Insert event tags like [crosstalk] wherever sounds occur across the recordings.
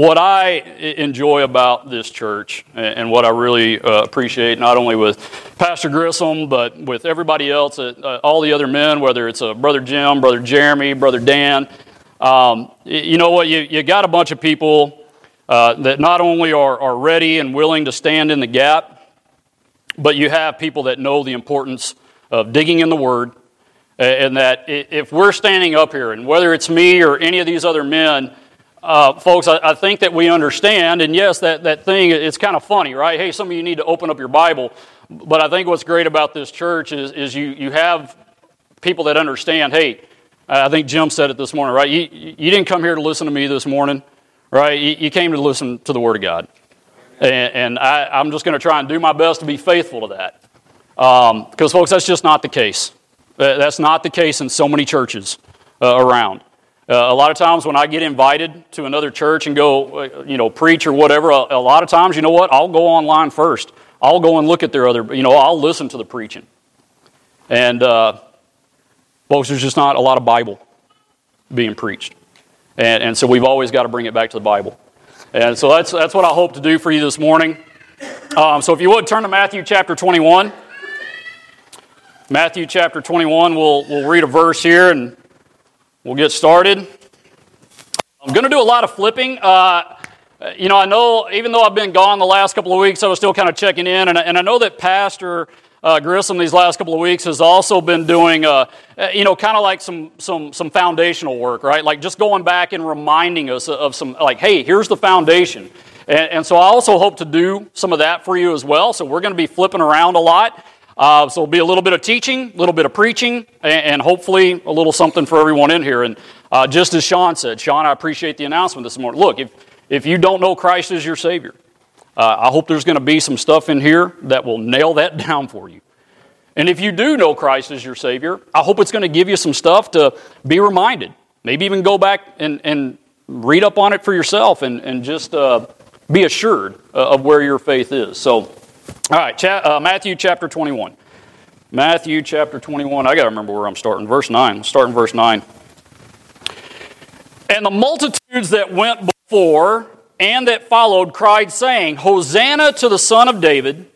what I enjoy about this church and what I really uh, appreciate, not only with Pastor Grissom, but with everybody else, uh, all the other men, whether it's uh, Brother Jim, Brother Jeremy, Brother Dan, um, you know what? You, you got a bunch of people uh, that not only are, are ready and willing to stand in the gap, but you have people that know the importance of digging in the Word, and that if we're standing up here, and whether it's me or any of these other men, uh, folks, I, I, think that we understand, and yes, that, that thing, it's kind of funny, right? Hey, some of you need to open up your Bible. But I think what's great about this church is, is you, you have people that understand, hey, I think Jim said it this morning, right? You, you didn't come here to listen to me this morning, right? You, you came to listen to the Word of God. And, and I, am just going to try and do my best to be faithful to that. Because, um, folks, that's just not the case. That's not the case in so many churches uh, around. Uh, a lot of times when I get invited to another church and go, uh, you know, preach or whatever, a, a, lot of times, you know what? I'll go online first. I'll go and look at their other, you know, I'll listen to the preaching. And, uh, folks, there's just not a lot of Bible being preached. And, and so we've always got to bring it back to the Bible. And so that's, that's what I hope to do for you this morning. Um, so if you would, turn to Matthew chapter 21. Matthew chapter 21, we'll, we'll read a verse here and We'll get started. I'm going to do a lot of flipping. Uh, you know, I know even though I've been gone the last couple of weeks, I was still kind of checking in, and, and I know that Pastor uh, Grissom these last couple of weeks has also been doing, uh, you know, kind of like some some some foundational work, right? Like just going back and reminding us of some, like, hey, here's the foundation. And, and so I also hope to do some of that for you as well. So we're going to be flipping around a lot. Uh, so it'll be a little bit of teaching, a little bit of preaching, and, and hopefully a little something for everyone in here. And uh, just as Sean said, Sean, I appreciate the announcement this morning. Look, if, if you don't know Christ as your Savior, uh, I hope there's going to be some stuff in here that will nail that [laughs] down for you. And if you do know Christ as your Savior, I hope it's going to give you some stuff to be reminded. Maybe even go back and, and read up on it for yourself and, and just uh, be assured uh, of where your faith is. So, all right, cha- uh, Matthew chapter 21. Matthew chapter 21. I got to remember where I'm starting. Verse 9. Starting verse 9. And the multitudes that went before and that followed cried, saying, Hosanna to the Son of David.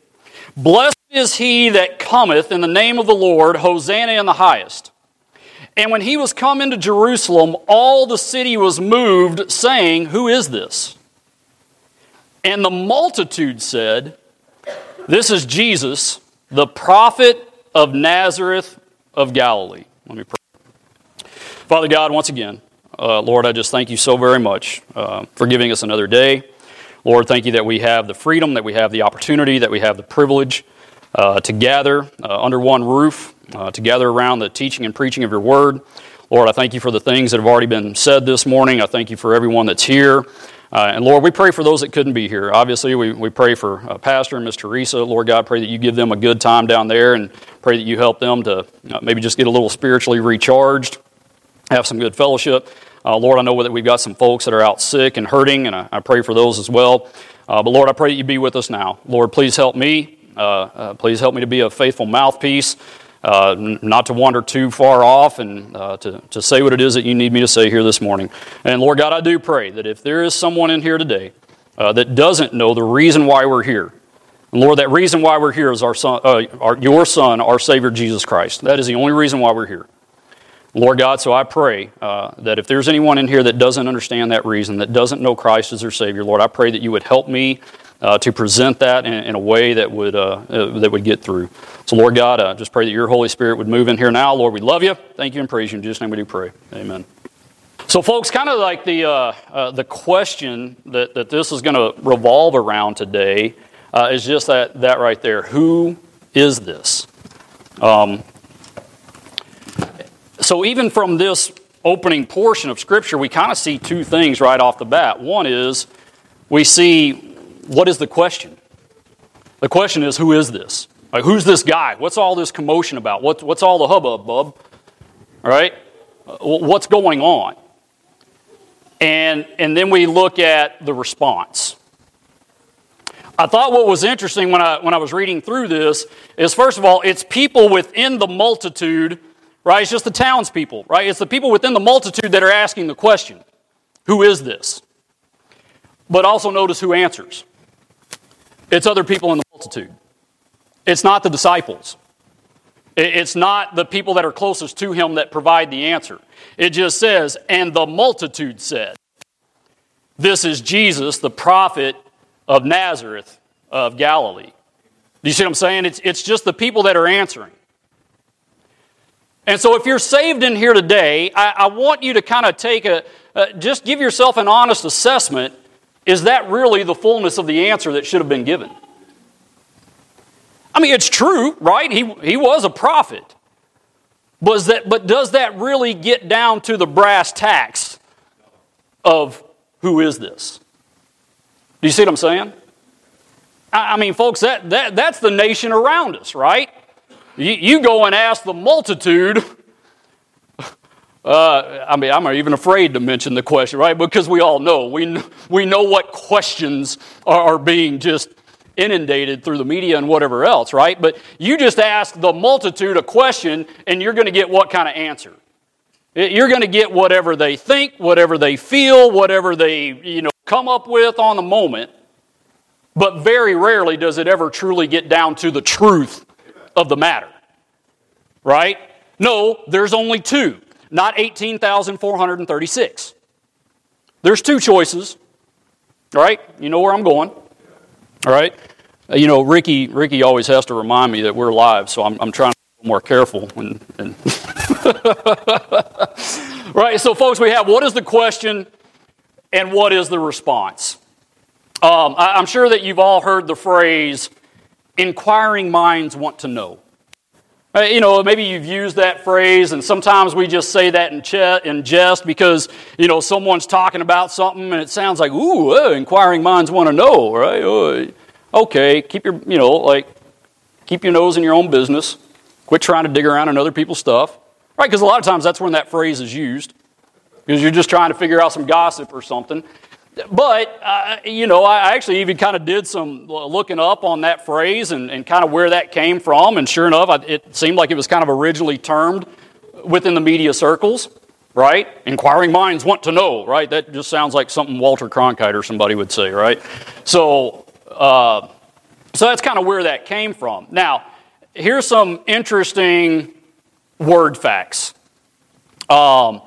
Blessed is he that cometh in the name of the Lord. Hosanna in the highest. And when he was come into Jerusalem, all the city was moved, saying, Who is this? And the multitude said, this is Jesus, the prophet of Nazareth of Galilee. Let me pray. Father God, once again, uh, Lord, I just thank you so very much uh, for giving us another day. Lord, thank you that we have the freedom, that we have the opportunity, that we have the privilege uh, to gather uh, under one roof, uh, to gather around the teaching and preaching of your word. Lord, I thank you for the things that have already been said this morning. I thank you for everyone that's here. Uh, and Lord, we pray for those that couldn't be here. Obviously, we, we pray for uh, Pastor and Miss Teresa. Lord God, pray that you give them a good time down there and pray that you help them to uh, maybe just get a little spiritually recharged, have some good fellowship. Uh, Lord, I know that we've got some folks that are out sick and hurting, and I, I pray for those as well. Uh, but Lord, I pray that you be with us now. Lord, please help me. Uh, please help me to be a faithful mouthpiece uh, not to wander too far off and uh, to, to say what it is that you need me to say here this morning. And Lord God, I do pray that if there is someone in here today uh, that doesn't know the reason why we're here, and Lord, that reason why we're here is our son, uh, our, your Son, our Savior Jesus Christ. That is the only reason why we're here. Lord God, so I pray uh, that if there's anyone in here that doesn't understand that reason, that doesn't know Christ as their Savior, Lord, I pray that you would help me uh, to present that in, in, a way that would, uh, uh, that would get through. So, Lord God, I just pray that your Holy Spirit would move in here now. Lord, we love you. Thank you and praise you. In Jesus' name we do pray. Amen. So, folks, kind of like the, uh, uh, the question that, that this is going to revolve around today is just that, that right there. Who is this? Um, so, even from this opening portion of Scripture, we kind of see two things right off the bat. One is we see what is the question? The question is, who is this? Like, who's this guy? What's all this commotion about? What, what's all the hubbub, bub? All right? Uh, what's going on? And, and then we look at the response. I thought what was interesting when I, when I was reading through this is, first of all, it's people within the multitude, right? It's just the townspeople, right? It's the people within the multitude that are asking the question Who is this? But also notice who answers. It's other people in the multitude. It's not the disciples. It's not the people that are closest to him that provide the answer. It just says, and the multitude said, This is Jesus, the prophet of Nazareth of Galilee. Do you see what I'm saying? It's, it's just the people that are answering. And so, if you're saved in here today, I, I want you to kind of take a, uh, just give yourself an honest assessment. Is that really the fullness of the answer that should have been given? I mean, it's true, right? He, he was a prophet. Was that, but does that really get down to the brass tacks of who is this? Do you see what I'm saying? I, I mean, folks, that, that, that's the nation around us, right? You, you go and ask the multitude. Uh, I mean, I'm even afraid to mention the question, right? Because we all know. We, we know what questions are, are being just inundated through the media and whatever else, right? But you just ask the multitude a question and you're going to get what kind of answer? You're going to get whatever they think, whatever they feel, whatever they, you know, come up with on the moment. But very rarely does it ever truly get down to the truth of the matter. Right? No, there's only two, not 18,436. There's two choices. Right? You know where I'm going. All right? Uh, you know, Ricky, Ricky always has to remind me that we're live, so I'm, I'm trying to be more careful. And, and [laughs] right, so folks, we have what is the question and what is the response? Um, I, I'm sure that you've all heard the phrase, inquiring minds want to know. Uh, you know, maybe you've used that phrase, and sometimes we just say that in, ch- in jest because, you know, someone's talking about something and it sounds like, ooh, uh, inquiring minds want to know, right? Uh, okay, keep your, you know, like, keep your nose in your own business. Quit trying to dig around in other people's stuff, right? Because a lot of times that's when that phrase is used because you're just trying to figure out some gossip or something. But, uh, you know, I actually even kind of did some looking up on that phrase and, and kind of where that came from. And sure enough, it seemed like it was kind of originally termed within the media circles, right? Inquiring minds want to know, right? That just sounds like something Walter Cronkite or somebody would say, right? So, uh, so that's kind of where that came from. Now, here's some interesting word facts. Um,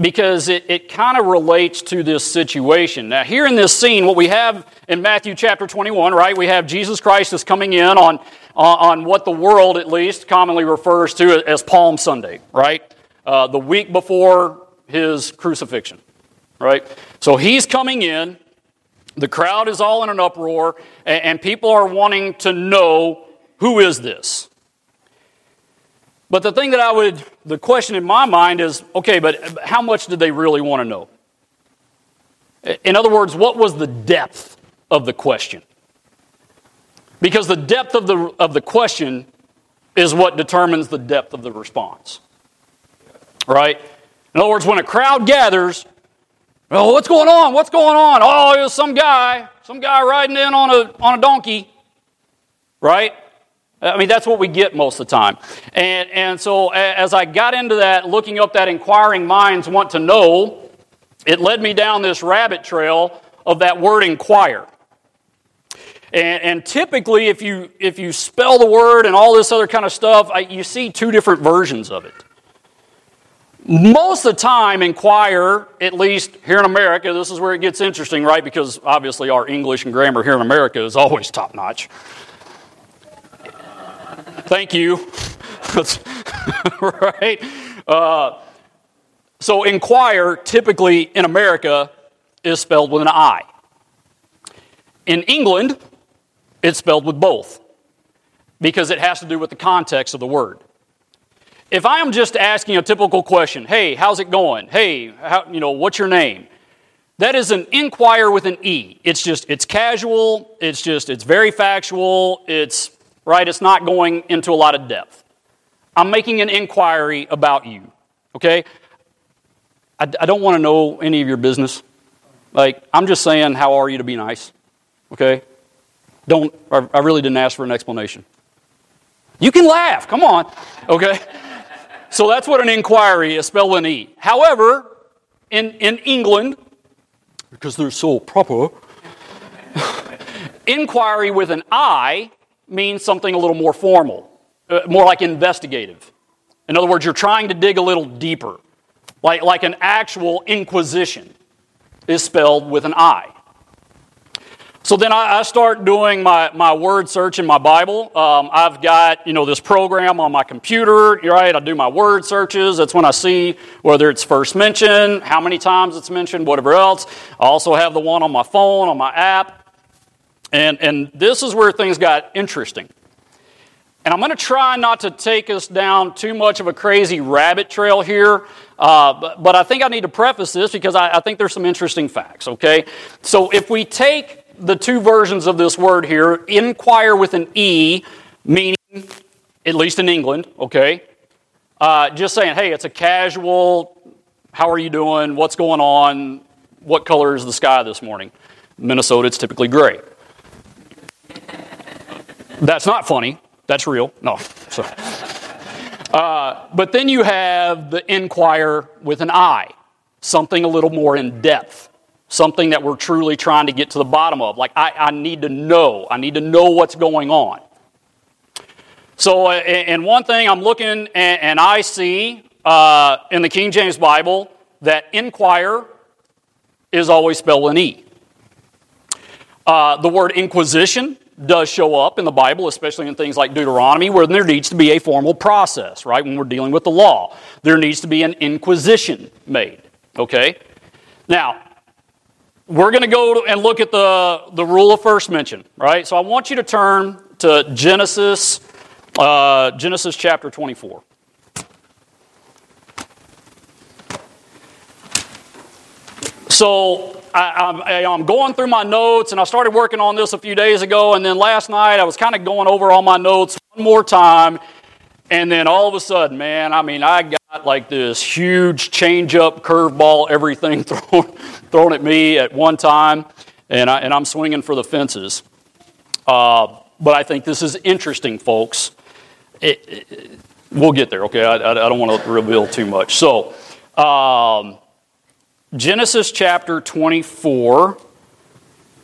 because it, it kind of relates to this situation. Now, here in this scene, what we have in Matthew chapter 21, right, we have Jesus Christ is coming in on, on, what the world at least commonly refers to as Palm Sunday, right? Uh, the week before his crucifixion, right? So he's coming in, the crowd is all in an uproar, and, and people are wanting to know who is this? But the thing that I would, the question in my mind is okay, but how much did they really want to know? In other words, what was the depth of the question? Because the depth of the, of the question is what determines the depth of the response. Right? In other words, when a crowd gathers, well, what's going on? What's going on? Oh, there's some guy, some guy riding in on a, on a donkey. Right? I mean, that's what we get most of the time. And, and so as I got into that, looking up that inquiring minds want to know, it led me down this rabbit trail of that word inquire. And, and typically, if you, if you spell the word and all this other kind of stuff, I, you see two different versions of it. Most of the time, inquire, at least here in America, this is where it gets interesting, right? Because obviously our English and grammar here in America is always top notch. Thank you. [laughs] right? Uh, so, inquire typically in America is spelled with an I. In England, it's spelled with both because it has to do with the context of the word. If I am just asking a typical question, hey, how's it going? Hey, how, you know, what's your name? That is an inquire with an E. It's just, it's casual, it's just, it's very factual, it's right? It's not going into a lot of depth. I'm making an inquiry about you, okay? I, I don't want to know any of your business. Like, I'm just saying, how are you to be nice, okay? Don't, I, I really didn't ask for an explanation. You can laugh, come on, okay? [laughs] So that's what an inquiry is spelled an E. However, in, in England, because they're so proper. [laughs] Inquiry with an I means something a little more formal, uh, more like investigative. In other words, you're trying to dig a little deeper, like, like an actual inquisition is spelled with an I. So then I, I, start doing my, my word search in my Bible. Um, I've got, you know, this program on my computer, right? I do my word searches. That's when I see whether it's first mentioned, how many times it's mentioned, whatever else. I also have the one on my phone, on my app. And, and this is where things got interesting. And I'm going to try not to take us down too much of a crazy rabbit trail here, uh, but, but, I think I need to preface this because I, I think there's some interesting facts, okay? So if we take the two versions of this word here inquire with an E, meaning, at least in England, okay? Uh, just saying, hey, it's a casual, how are you doing? What's going on? What color is the sky this morning? Minnesota, it's typically gray. That's not funny. That's real. No. So. Uh, but then you have the inquire with an I, something a little more in depth something that we're truly trying to get to the bottom of. Like, I, I need to know. I need to know what's going on. So, uh, and one thing I'm looking and, and I see uh, in the King James Bible that inquire is always spelled an E. Uh, the word inquisition does show up in the Bible, especially in things like Deuteronomy, where there needs to be a formal process, right? When we're dealing with the law, there needs to be an inquisition made, okay? Now, we're going to go and look at the, the rule of first mention, right? So I want you to turn to Genesis, uh, Genesis chapter 24. So I, am going through my notes, and I started working on this a few days ago, and then last night I was kind of going over all my notes one more time, and then all of a sudden, man, I mean, I got like this huge change up, curveball, everything [laughs] thrown, thrown at me at one time, and, I, and I'm swinging for the fences. Uh, but I think this is interesting, folks. It, it, we'll get there, okay? I, I, I don't want to reveal too much. So, um, Genesis chapter 24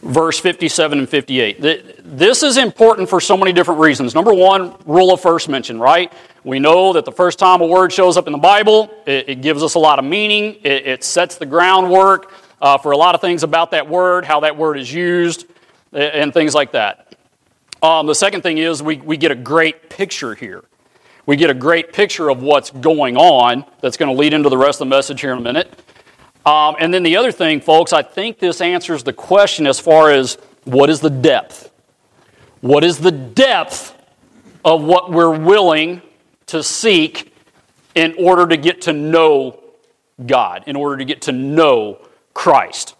verse 57 and 58. This is important for so many different reasons. Number one, rule of first mention, right? We know that the first time a word shows up in the Bible, it, it gives us a lot of meaning, it, it sets the groundwork uh, for a lot of things about that word, how that word is used, and things like that. Um, the second thing is we, we get a great picture here. We get a great picture of what's going on that's going to lead into the rest of the message here in a minute. Um, and then the other thing, folks, I think this answers the question as far as what is the depth? What is the depth of what we're willing to seek in order to get to know God, in order to get to know Christ?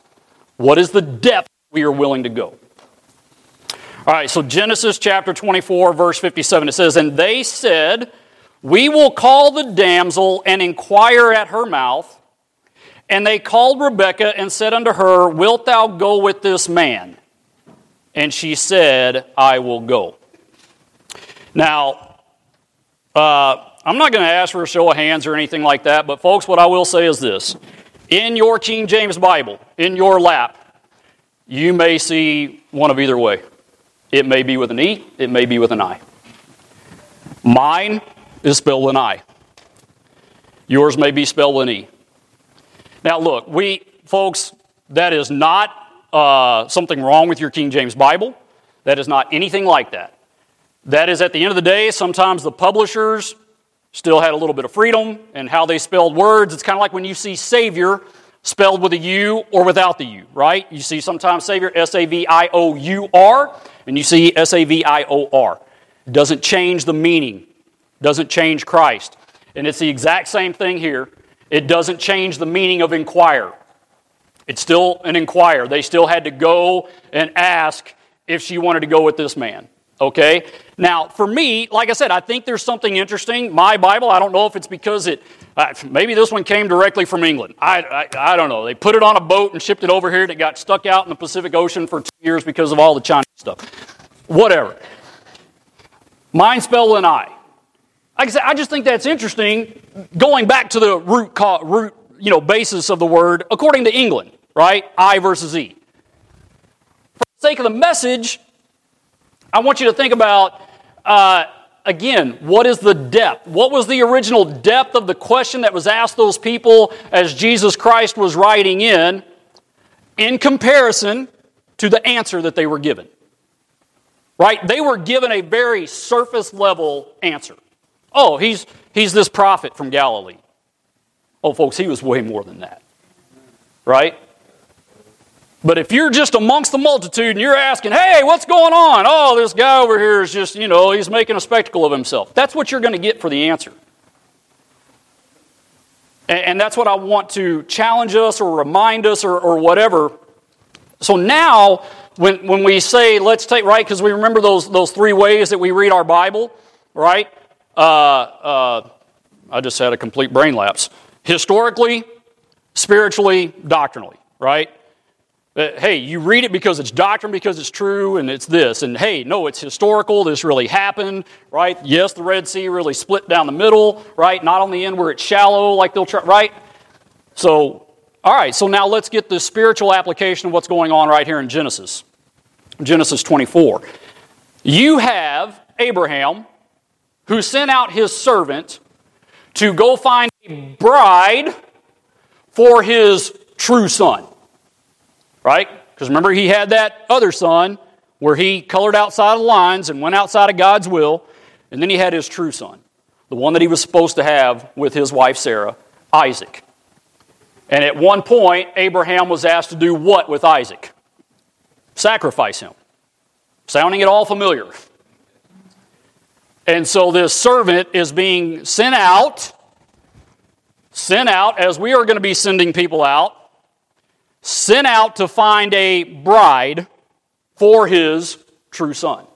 What is the depth we are willing to go? All right, so Genesis chapter 24, verse 57, it says, And they said, We will call the damsel and inquire at her mouth. And they called Rebekah and said unto her, Wilt thou go with this man? And she said, I will go. Now, uh, I'm not going to ask for a show of hands or anything like that, but folks, what I will say is this. In your King James Bible, in your lap, you may see one of either way. It may be with an E, it may be with an I. Mine is spelled an I. Yours may be spelled an E. Now, look, we, folks, that is not uh, something wrong with your King James Bible. That is not anything like that. That is, at the end of the day, sometimes the publishers still had a little bit of freedom in how they spelled words. It's kind of like when you see Savior spelled with a U or without the U, right? You see sometimes Savior, S A V I O U R, and you see S A V I O R. Doesn't change the meaning, doesn't change Christ. And it's the exact same thing here. It doesn't change the meaning of inquire. It's still an inquire. They still had to go and ask if she wanted to go with this man. Okay? Now, for me, like I said, I think there's something interesting. My Bible, I don't know if it's because it, uh, maybe this one came directly from England. I, I, I, don't know. They put it on a boat and shipped it over here and it got stuck out in the Pacific Ocean for two years because of all the Chinese stuff. Whatever. Mine spelled an I. Like I said, I just think that's interesting going back to the root, root you know, basis of the word according to England. right? I versus E. For the sake of the message, I want you to think about, uh, again, what is the depth? What was the original depth of the question that was asked those people as Jesus Christ was writing in, in comparison to the answer that they were given? Right? They were given a very surface level answer. Oh, he's, he's this prophet from Galilee. Oh, folks, he was way more than that. Right? But if you're just amongst the multitude and you're asking, hey, what's going on? Oh, this guy over here is just, you know, he's making a spectacle of himself. That's what you're going to get for the answer. And, that's what I want to challenge us or remind us or, or whatever. So now, when, when we say, let's take, right, because we remember those, those three ways that we read our Bible, right? Uh, uh, I just had a complete brain lapse. Historically, spiritually, doctrinally, right? Uh, hey, you read it because it's doctrine, because it's true, and it's this. And hey, no, it's historical. This really happened, right? Yes, the Red Sea really split down the middle, right? Not on the end where it's shallow, like they'll try, right? So, all right, so now let's get the spiritual application of what's going on right here in Genesis. Genesis 24. You have Abraham who sent out his servant to go find a bride for his true son right? Because remember, he had that other son where he colored outside of the lines and went outside of God's will. And then he had his true son, the one that he was supposed to have with his wife Sarah, Isaac. And at one point, Abraham was asked to do what with Isaac? Sacrifice him. Sounding at all familiar. And so this servant is being sent out, sent out as we are going to be sending people out sent out to find a bride for his true son.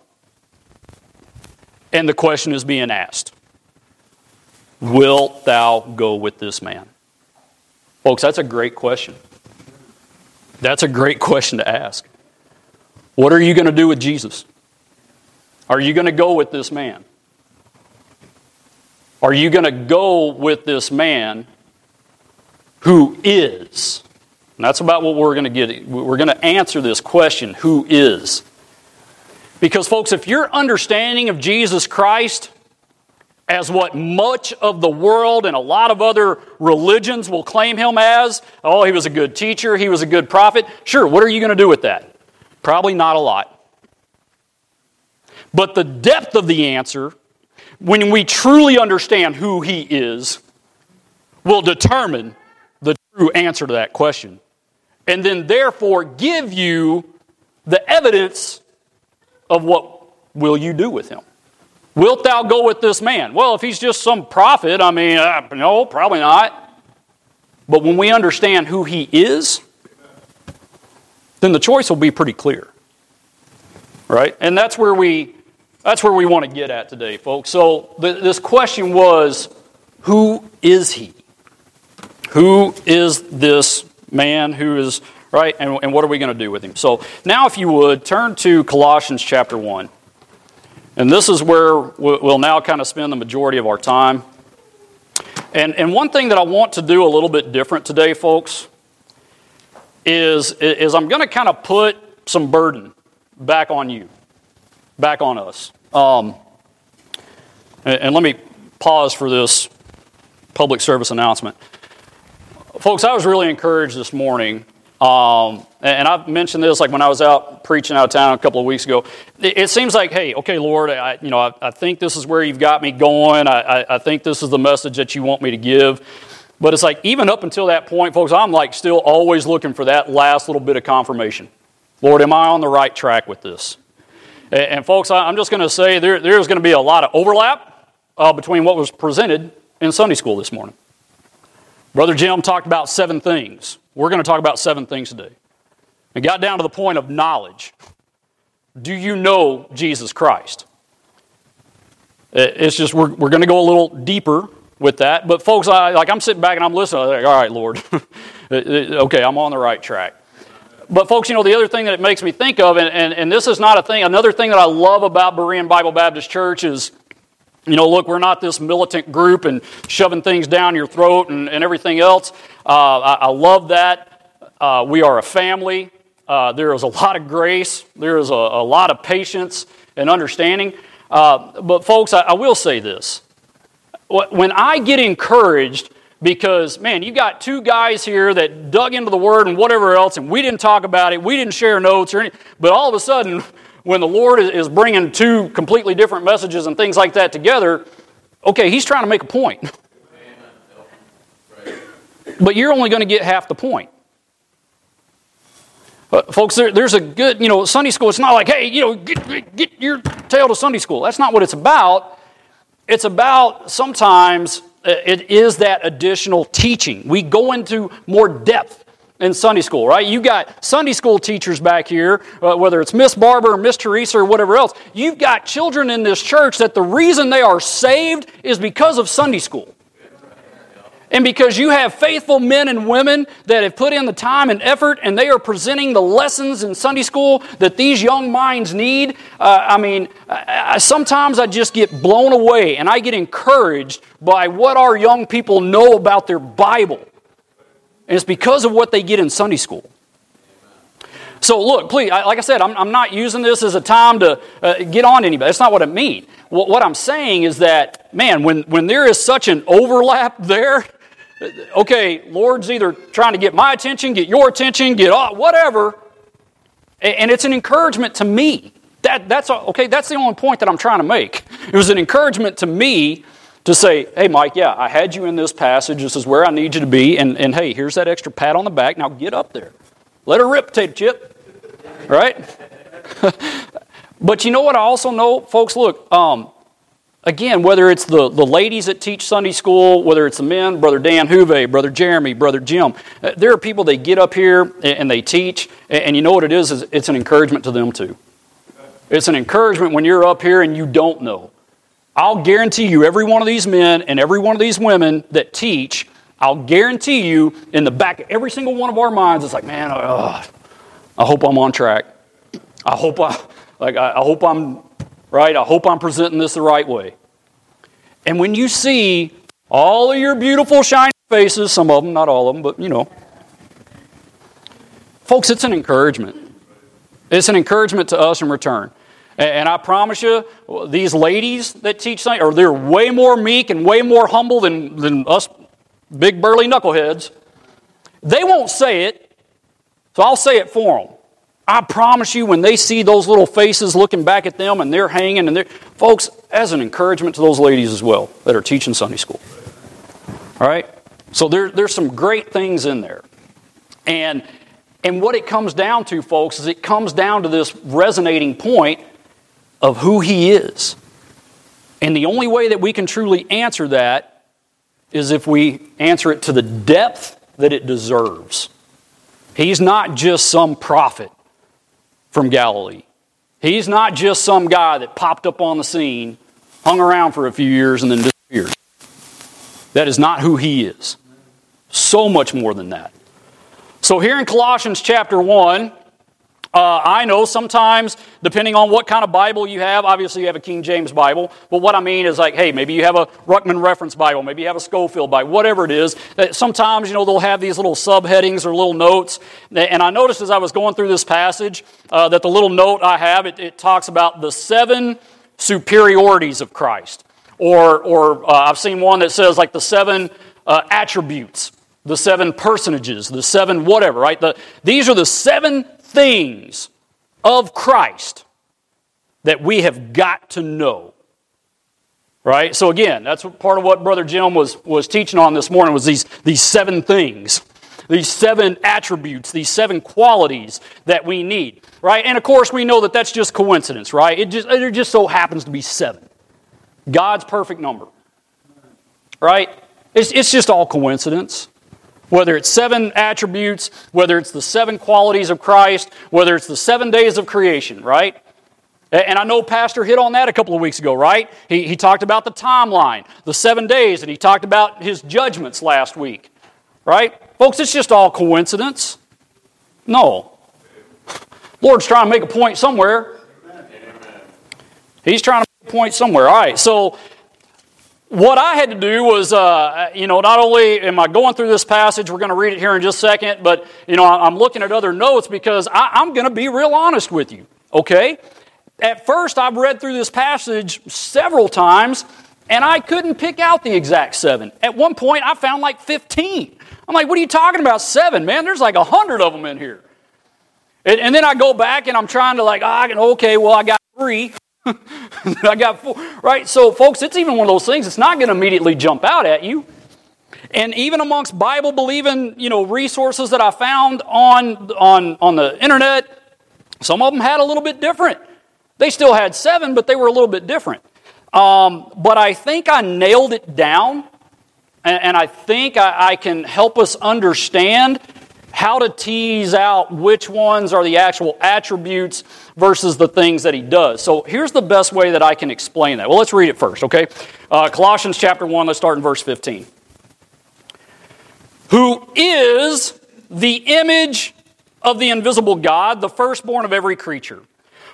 And the question is being asked Wilt thou go with this man? Folks, that's a great question. That's a great question to ask. What are you going to do with Jesus? Are you going to go with this man? Are you going to go with this man who is and that's about what we're going to get. We're going to answer this question who is? Because, folks, if your understanding of Jesus Christ as what much of the world and a lot of other religions will claim him as, oh, he was a good teacher, he was a good prophet, sure, what are you going to do with that? Probably not a lot. But the depth of the answer, when we truly understand who he is, will determine the true answer to that question and then therefore give you the evidence of what will you do with him. Wilt thou go with this man? Well, if he's just some prophet, I mean, uh, no, probably not. But when we understand who he is, then the choice will be pretty clear. Right? And that's where we that's where we want to get at today, folks. So this question was who is he? Who is this man who is, right? And, and what are we going to do with him? So now, if you would, turn to Colossians chapter 1. And this is where we'll now kind of spend the majority of our time. And, and one thing that I want to do a little bit different today, folks, is, is I'm going to kind of put some burden back on you, back on us. Um, and, and let me pause for this public service announcement. Folks, I was really encouraged this morning. Um, and I've mentioned this like when I was out preaching out of town a couple of weeks ago. It, it seems like, hey, okay, Lord, I, you know, I, I, think this is where you've got me going. I, I, think this is the message that you want me to give. But it's like, even up until that point, folks, I'm like still always looking for that last little bit of confirmation. Lord, am I on the right track with this? And, and folks, I, am just going to say there, there's going to be a lot of overlap uh, between what was presented in Sunday school this morning. Brother Jim talked about seven things. We're going to talk about seven things today. It got down to the point of knowledge. Do you know Jesus Christ? It's just, we're, we're going to go a little deeper with that. But, folks, I, like I'm sitting back and I'm listening. I'm like, all right, Lord. [laughs] okay, I'm on the right track. But, folks, you know, the other thing that it makes me think of, and, and, and this is not a thing, another thing that I love about Berean Bible Baptist Church is you know, look, we're not this militant group and shoving things down your throat and, and everything else. Uh, I, I, love that. Uh, we are a family. Uh, there is a lot of grace. There is a, a lot of patience and understanding. Uh, but, folks, I, I will say this. When I get encouraged because, man, you got two guys here that dug into the Word and whatever else, and we didn't talk about it, we didn't share notes or anything, but all of a sudden, [laughs] when the Lord is bringing two completely different messages and things like that together, okay, He's trying to make a point. [laughs] But you're only going to get half the point. Uh, folks, there, there's a good, you know, Sunday school, it's not like, hey, you know, get, get your tail to Sunday school. That's not what it's about. It's about sometimes it is that additional teaching. We go into more depth in Sunday school, right? You got Sunday school teachers back here, uh, whether it's Miss Barber or Miss Teresa or whatever else. You've got children in this church that the reason they are saved is because of Sunday school. And because you have faithful men and women that have put in the time and effort and they are presenting the lessons in Sunday school that these young minds need, uh, I mean, I, I, sometimes I just get blown away and I get encouraged by what our young people know about their Bible. And it's because of what they get in Sunday school. So, look, please, like I said, I'm, I'm not using this as a time to uh, get on anybody. That's not what I mean. What, what I'm saying is that, man, when, when there is such an overlap [laughs] there, okay, Lord's either trying to get my attention, get your attention, get all, whatever, and it's an encouragement to me. That, that's okay. That's the only point that I'm trying to make. It was an encouragement to me to say, "Hey, Mike, yeah, I had you in this passage. This is where I need you to be, and, and hey, here's that extra pat on the back. Now get up there, let her rip, tape chip, right?" [laughs] but you know what? I also know, folks. Look, um, Again, whether it's the, the ladies that teach Sunday school, whether it's the men, Brother Dan Huve, Brother Jeremy, Brother Jim, uh, there are people they get up here and they teach, and you know what it is? is it's an encouragement to them too. It's an encouragement when you're up here and you don't know. I'll guarantee you, every one of these men and every one of these women that teach, I'll guarantee you, in the back of every single one of our minds, it's like, man, uh, I hope I'm on track. I hope I, like, I, I hope I'm right? I hope I'm presenting this the right way. And when you see all of your beautiful, shiny faces, some of them, not all of them, but you know, folks, it's an encouragement. It's an encouragement to us in return. And I promise you, these ladies that teach Sunday, or they're way more meek and way more humble than, than us big burly knuckleheads. They won't say it, so I'll say it for them. I promise you, when they see those little faces looking back at them and they're hanging and they're, folks, as an encouragement to those ladies as well that are teaching Sunday school. All right? So there, there's some great things in there. And, and what it comes down to, folks, is it comes down to this resonating point of who He is. And the only way that we can truly answer that is if we answer it to the depth that it deserves. He's not just some prophet from Galilee. He's not just some guy that popped up on the scene, hung around for a few years, and then disappeared. That is not who he is. So much more than that. So, here in Colossians chapter 1, uh, I know sometimes, depending on what kind of Bible you have, obviously you have a King James Bible, but what I mean is like, hey, maybe you have a Ruckman Reference Bible, maybe you have a Scofield Bible, whatever it is. That Sometimes, you know, they'll have these little subheadings or little notes. And I noticed as I was going through this passage uh, that the little note I have, it, it, talks about the seven superiorities of Christ. Or, or uh, I've seen one that says like the seven uh, attributes the seven personages, the seven whatever, right? The, these are the seven things of Christ that we have got to know. Right? So again, that's part of what Brother Jim was, was teaching on this morning was these, these seven things. These seven attributes, these seven qualities that we need. Right? And of course we know that that's just coincidence, right? It just, it just so happens to be seven. God's perfect number. Right? It's, it's just all coincidence. Whether it's seven attributes, whether it's the seven qualities of Christ, whether it's the seven days of creation, right? And I know Pastor hit on that a couple of weeks ago, right? He, he talked about the timeline, the seven days, and he talked about his judgments last week, right? Folks, it's just all coincidence. No. Lord's trying to make a point somewhere. He's trying to make a point somewhere. All right, so what I had to do was, uh, you know, not only am I going through this passage, we're going to read it here in just a second, but, you know, I'm looking at other notes because I, I'm going to be real honest with you, okay? At first, I've read through this passage several times, and I couldn't pick out the exact seven. At one point, I found like 15. I'm like, what are you talking about, seven? Man, there's like a hundred of them in here. And, and, then I go back and I'm trying to like, ah, okay, well, I got three. [laughs] I got four. Right? So, folks, it's even one of those things, it's not going to immediately jump out at you. And even amongst Bible believing, you know, resources that I found on, on, on the internet, some of them had a little bit different. They still had seven, but they were a little bit different. Um, but I think I nailed it down, and, and I think I, I can help us understand how to tease out which ones are the actual attributes versus the things that he does. So here's the best way that I can explain that. Well, let's read it first, okay? Uh, Colossians chapter 1, let's start in verse 15. Who is the image of the invisible God, the firstborn of every creature.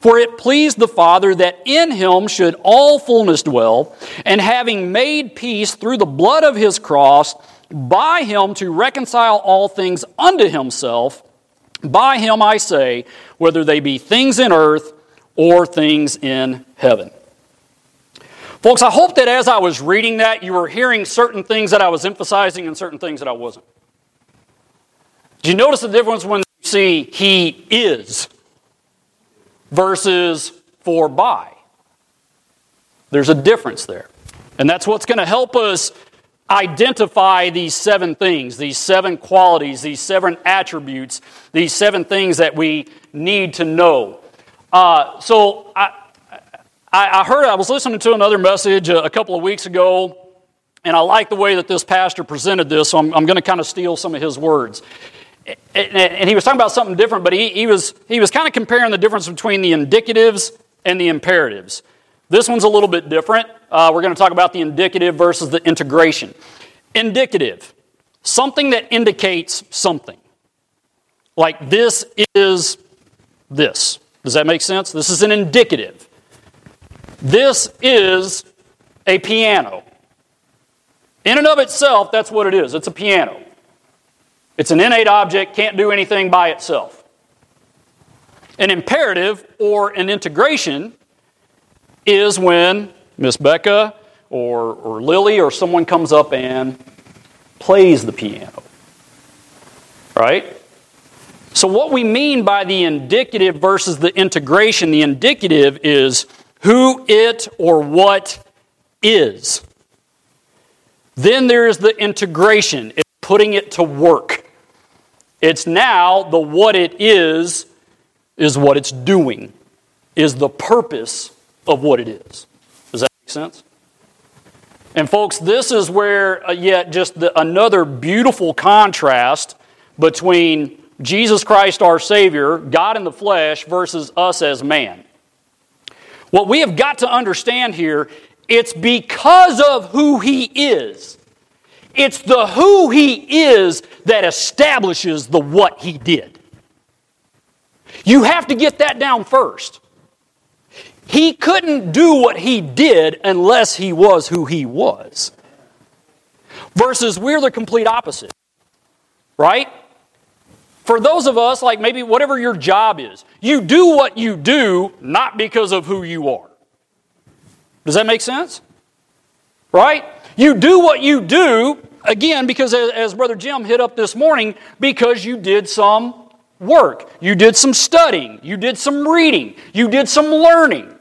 For it pleased the Father that in him should all fullness dwell, and having made peace through the blood of his cross, by him to reconcile all things unto himself. By him I say, whether they be things in earth or things in heaven. Folks, I hope that as I was reading that, you were hearing certain things that I was emphasizing and certain things that I wasn't. Do you notice the difference when you see He is versus for by? There's a difference there. And that's what's going to help us identify these seven things, these seven qualities, these seven attributes, these seven things that we need to know. Uh, so I, I, heard, I was listening to another message a, a, couple of weeks ago, and I like the way that this pastor presented this, so I'm, I'm going to kind of steal some of his words. And, he was talking about something different, but he, he, was, he was kind of comparing the difference between the indicatives and the imperatives. This one's a little bit different. Uh, we're going to talk about the indicative versus the integration. Indicative, something that indicates something. Like this is this. Does that make sense? This is an indicative. This is a piano. In and of itself, that's what it is. It's a piano. It's an innate object, can't do anything by itself. An imperative or an integration is when Miss Becca or, or Lily or someone comes up and plays the piano. Right? So, what we mean by the indicative versus the integration, the indicative is who it or what is. Then there is the integration, putting it to work. It's now the what it is, is what it's doing, is the purpose of what it is. Does that make sense? And, folks, this is where, uh, yet, just the, another beautiful contrast between Jesus Christ, our Savior, God in the flesh, versus us as man. What we have got to understand here, it's because of who He is. It's the who He is that establishes the what He did. You have to get that down first. He couldn't do what He did unless He was who He was. Versus we're the complete opposite. Right? For those of us, like maybe whatever your job is, you do what you do not because of who you are. Does that make sense? Right? You do what you do, again, because as, Brother Jim hit up this morning, because you did some work. You did some studying. You did some reading. You did some learning.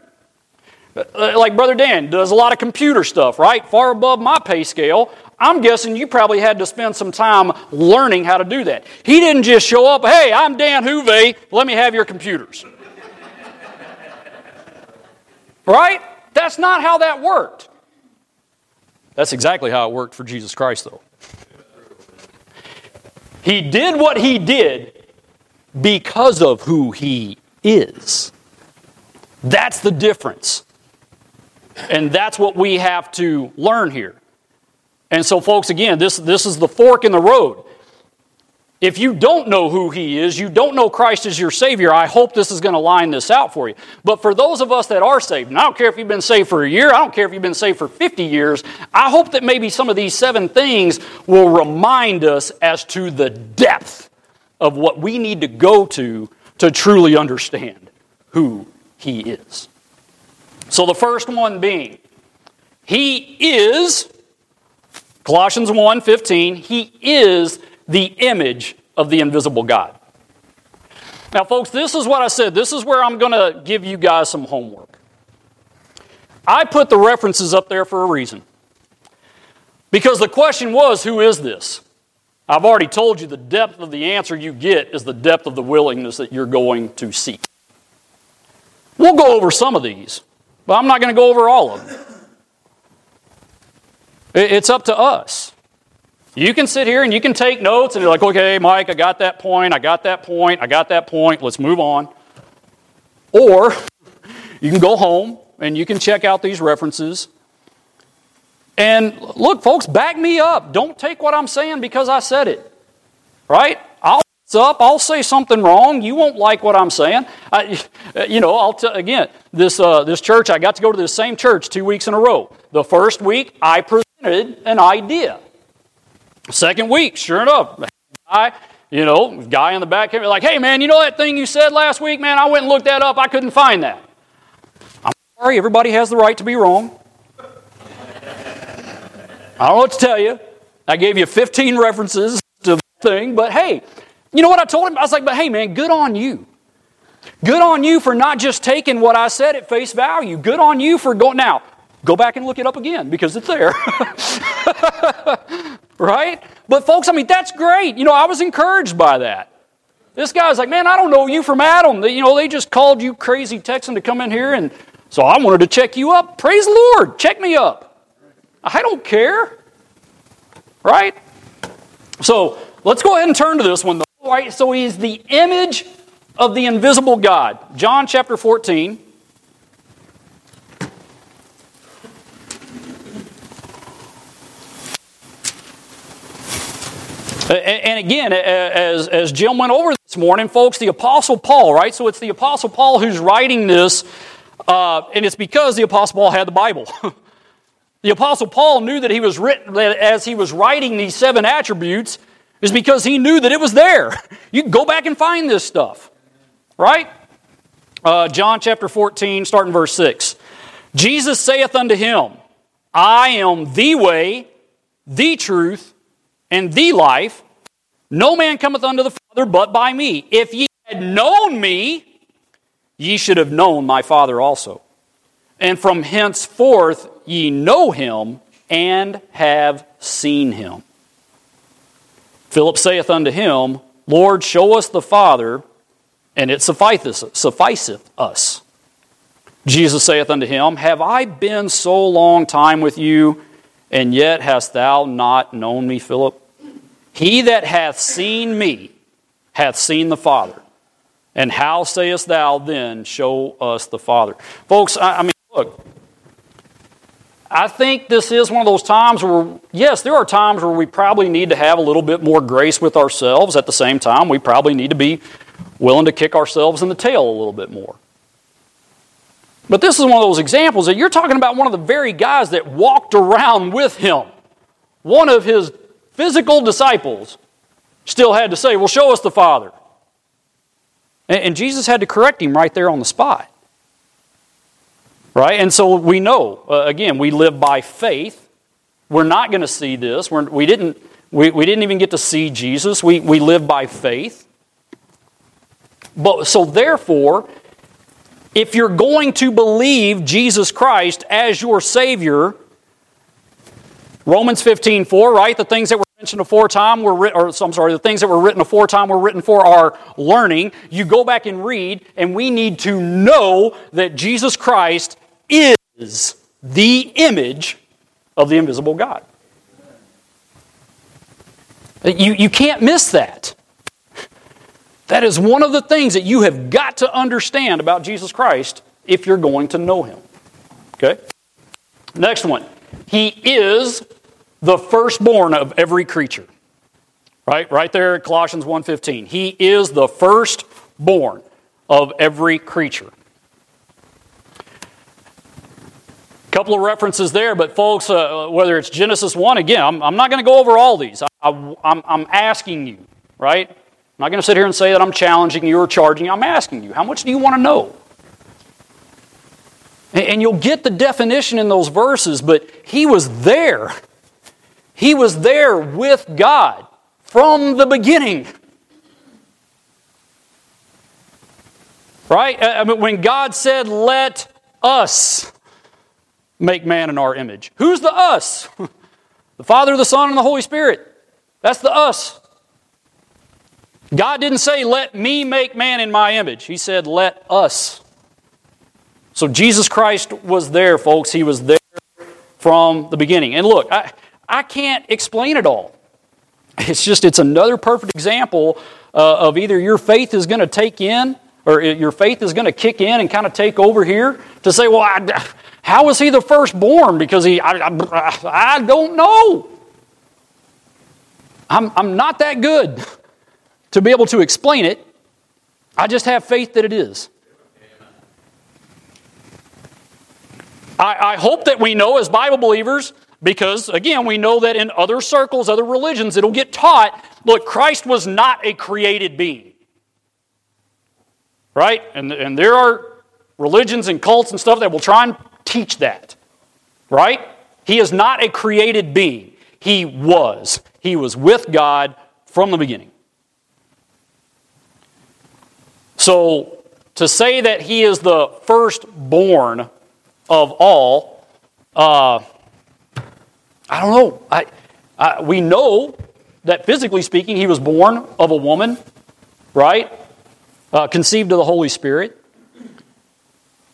Uh, like Brother Dan does a lot of computer stuff, right? Far above my pay scale. I'm guessing you probably had to spend some time learning how to do that. He didn't just show up, hey, I'm Dan Huve, let me have your computers. [laughs] right? That's not how that worked. That's exactly how it worked for Jesus Christ, though. He did what he did because of who he is. That's the difference. And that's what we have to learn here. And so, folks, again, this, this is the fork in the road. If you don't know who He is, you don't know Christ as your Savior, I hope this is going to line this out for you. But for those of us that are saved, and I don't care if you've been saved for a year, I don't care if you've been saved for 50 years, I hope that maybe some of these seven things will remind us as to the depth of what we need to go to to truly understand who He is. So the first one being, He is, Colossians 1 15, He is the image of the invisible God. Now, folks, this is what I said. This is where I'm going to give you guys some homework. I put the references up there for a reason. Because the question was, who is this? I've already told you the depth of the answer you get is the depth of the willingness that you're going to seek. We'll go over some of these, but I'm not going to go over all of them. It's up to us. You can sit here and you can take notes and you're like, okay, Mike, I got that point, I got that point, I got that point, let's move on. Or [laughs] you can go home and you can check out these references. And look, folks, back me up. Don't take what I'm saying because I said it. Right? I'll up, I'll say something wrong. You won't like what I'm saying. I, [laughs] you know, I'll again. This uh, this church, I got to go to the same church two weeks in a row. The first week, I presented an idea. Second week, sure enough, guy, you know, guy in the back came like, hey man, you know that thing you said last week, man? I went and looked that up. I couldn't find that. I'm sorry, everybody has the right to be wrong. I don't know what to tell you. I gave you 15 references to the thing, but hey, you know what I told him? I was like, but hey man, good on you. Good on you for not just taking what I said at face value. Good on you for going. Now, go back and look it up again because it's there. [laughs] right? But folks, I mean, that's great. You know, I was encouraged by that. This guy's like, man, I don't know you from Adam. You know, they just called you crazy Texan to come in here, and so I wanted to check you up. Praise the Lord, check me up. I don't care. Right? So let's go ahead and turn to this one, though. Right? So he's the image of the invisible God. John chapter 14. And again, as, as Jim went over this morning, folks, the Apostle Paul, right? So it's the Apostle Paul who's writing this, uh, and it's because the Apostle Paul had the Bible. [laughs] the Apostle Paul knew that he was written, that as he was writing these seven attributes, is because he knew that it was there. [laughs] You can go back and find this stuff, right? Uh, John chapter 14, starting verse 6. Jesus saith unto him, I am the way, the truth, and the life. No man cometh unto the Father but by me. If ye had known me, ye should have known my Father also. And from henceforth ye know him and have seen him. Philip saith unto him, Lord, show us the Father, and it sufficeth, us. Jesus saith unto him, Have I been so long time with you, and yet hast thou not known me, Philip? He that hath seen me hath seen the Father. And how sayest thou then, Show us the Father? Folks, I, I mean, look, I think this is one of those times where, yes, there are times where we probably need to have a little bit more grace with ourselves. At the same time, we probably need to be willing to kick ourselves in the tail a little bit more. But this is one of those examples that you're talking about one of the very guys that walked around with him, one of his physical disciples, still had to say, Well, show us the Father. And Jesus had to correct him right there on the spot. Right? And so we know, uh, again, we live by faith. We're not going to see this. We're, we, didn't, we, we didn't even get to see Jesus. We, we live by faith. But, so therefore, if you're going to believe Jesus Christ as your Savior, Romans 15, 4, right? The things that were mentioned aforetime were written, or I'm sorry, the things that were written aforetime were written for our learning. You go back and read, and we need to know that Jesus Christ is the image of the invisible God. You, you can't miss that. That is one of the things that you have got to understand about Jesus Christ if you're going to know him. Okay? Next one. He is the firstborn of every creature. Right? Right there Colossians 1:15. He is the firstborn of every creature. A couple of references there, but folks, uh, whether it's Genesis 1, again, I'm, I'm not going to go over all these. I, am asking you, right? I'm not going to sit here and say that I'm challenging you or charging you. I'm asking you, how much do you want to know? And, you'll get the definition in those verses, but he was there. He was there with God from the beginning. Right? I mean, when God said, let us make man in our image. Who's the us? [laughs] the Father, the Son, and the Holy Spirit. That's the us. God didn't say, let me make man in my image. He said, let us. So Jesus Christ was there, folks. He was there from the beginning. And look, I, I can't explain it all. It's just, it's another perfect example uh, of either your faith is going to take in, or your faith is going to kick in and kind of take over here to say, well, I, how was he the firstborn? Because he, I, I, I don't know. I'm, I'm not that good to be able to explain it. I just have faith that it is. I, I hope that we know as Bible believers, because again, we know that in other circles, other religions, it'll get taught look, Christ was not a created being. Right? And, and there are religions and cults and stuff that will try and teach that. Right? He is not a created being. He was. He was with God from the beginning. So, to say that he is the firstborn of all, uh, I don't know. I, I, we know that physically speaking, he was born of a woman, right? Uh, conceived of the Holy Spirit.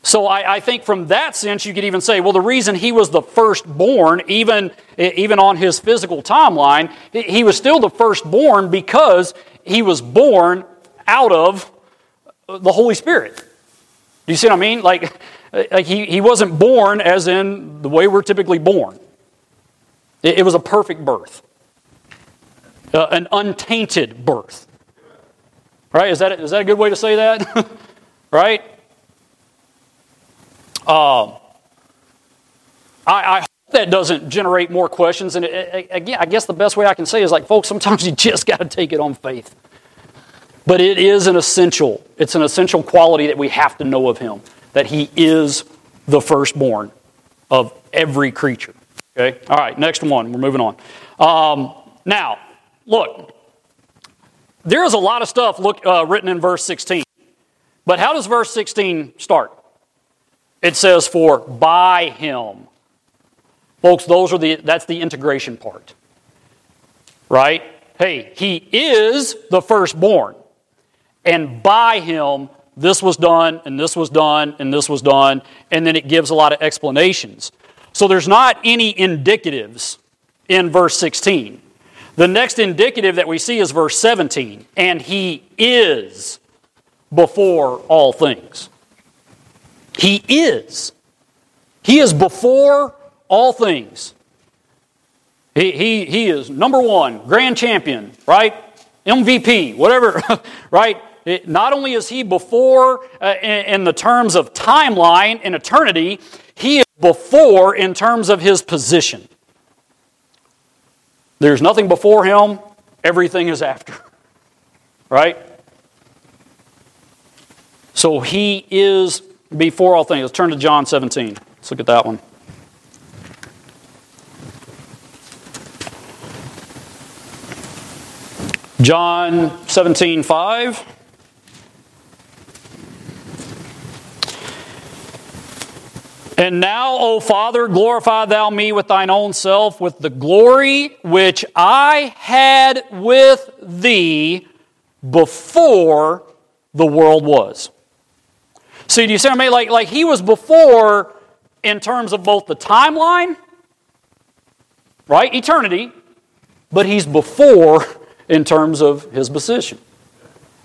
So I, I, think from that sense, you could even say, well, the reason he was the firstborn, even, even on his physical timeline, he was still the firstborn because he was born out of the Holy Spirit. Do you see what I mean? Like, like he, he wasn't born as in the way we're typically born. It, it was a perfect birth, uh, an untainted birth. Right? Is that, is that a good way to say that? [laughs] right? Um, I, I, hope that doesn't generate more questions. And it, again, I guess the best way I can say is like, folks, sometimes [laughs] you just got to take it on faith. But it is an essential, it's an essential quality that we have to know of him, that he is the firstborn of every creature. Okay? All right, next one. We're moving on. Um, now, look, there is a lot of stuff look, uh, written in verse 16. But how does verse 16 start? It says, for by him. Folks, those are the, that's the integration part. Right? Hey, he is the firstborn. And by him, this was done, and this was done, and this was done. And then it gives a lot of explanations. So there's not any indicatives in verse 16. The next indicative that we see is verse 17. And he is before all things. He is. He is before all things. He, he, he is number one, grand champion, right? MVP, whatever, [laughs] right? It, not only is he before uh, in, in the terms of timeline and eternity, he is before in terms of his position. There's nothing before him, everything is after. [laughs] Right? So he is before all things. Let's turn to John 17. Let's look at that one. John 17, 5. And now, O Father, glorify thou me with thine own self, with the glory which I had with thee before the world was. See, do you see what I mean? Like, like he was before in terms of both the timeline, right? Eternity, but he's before in terms of his position.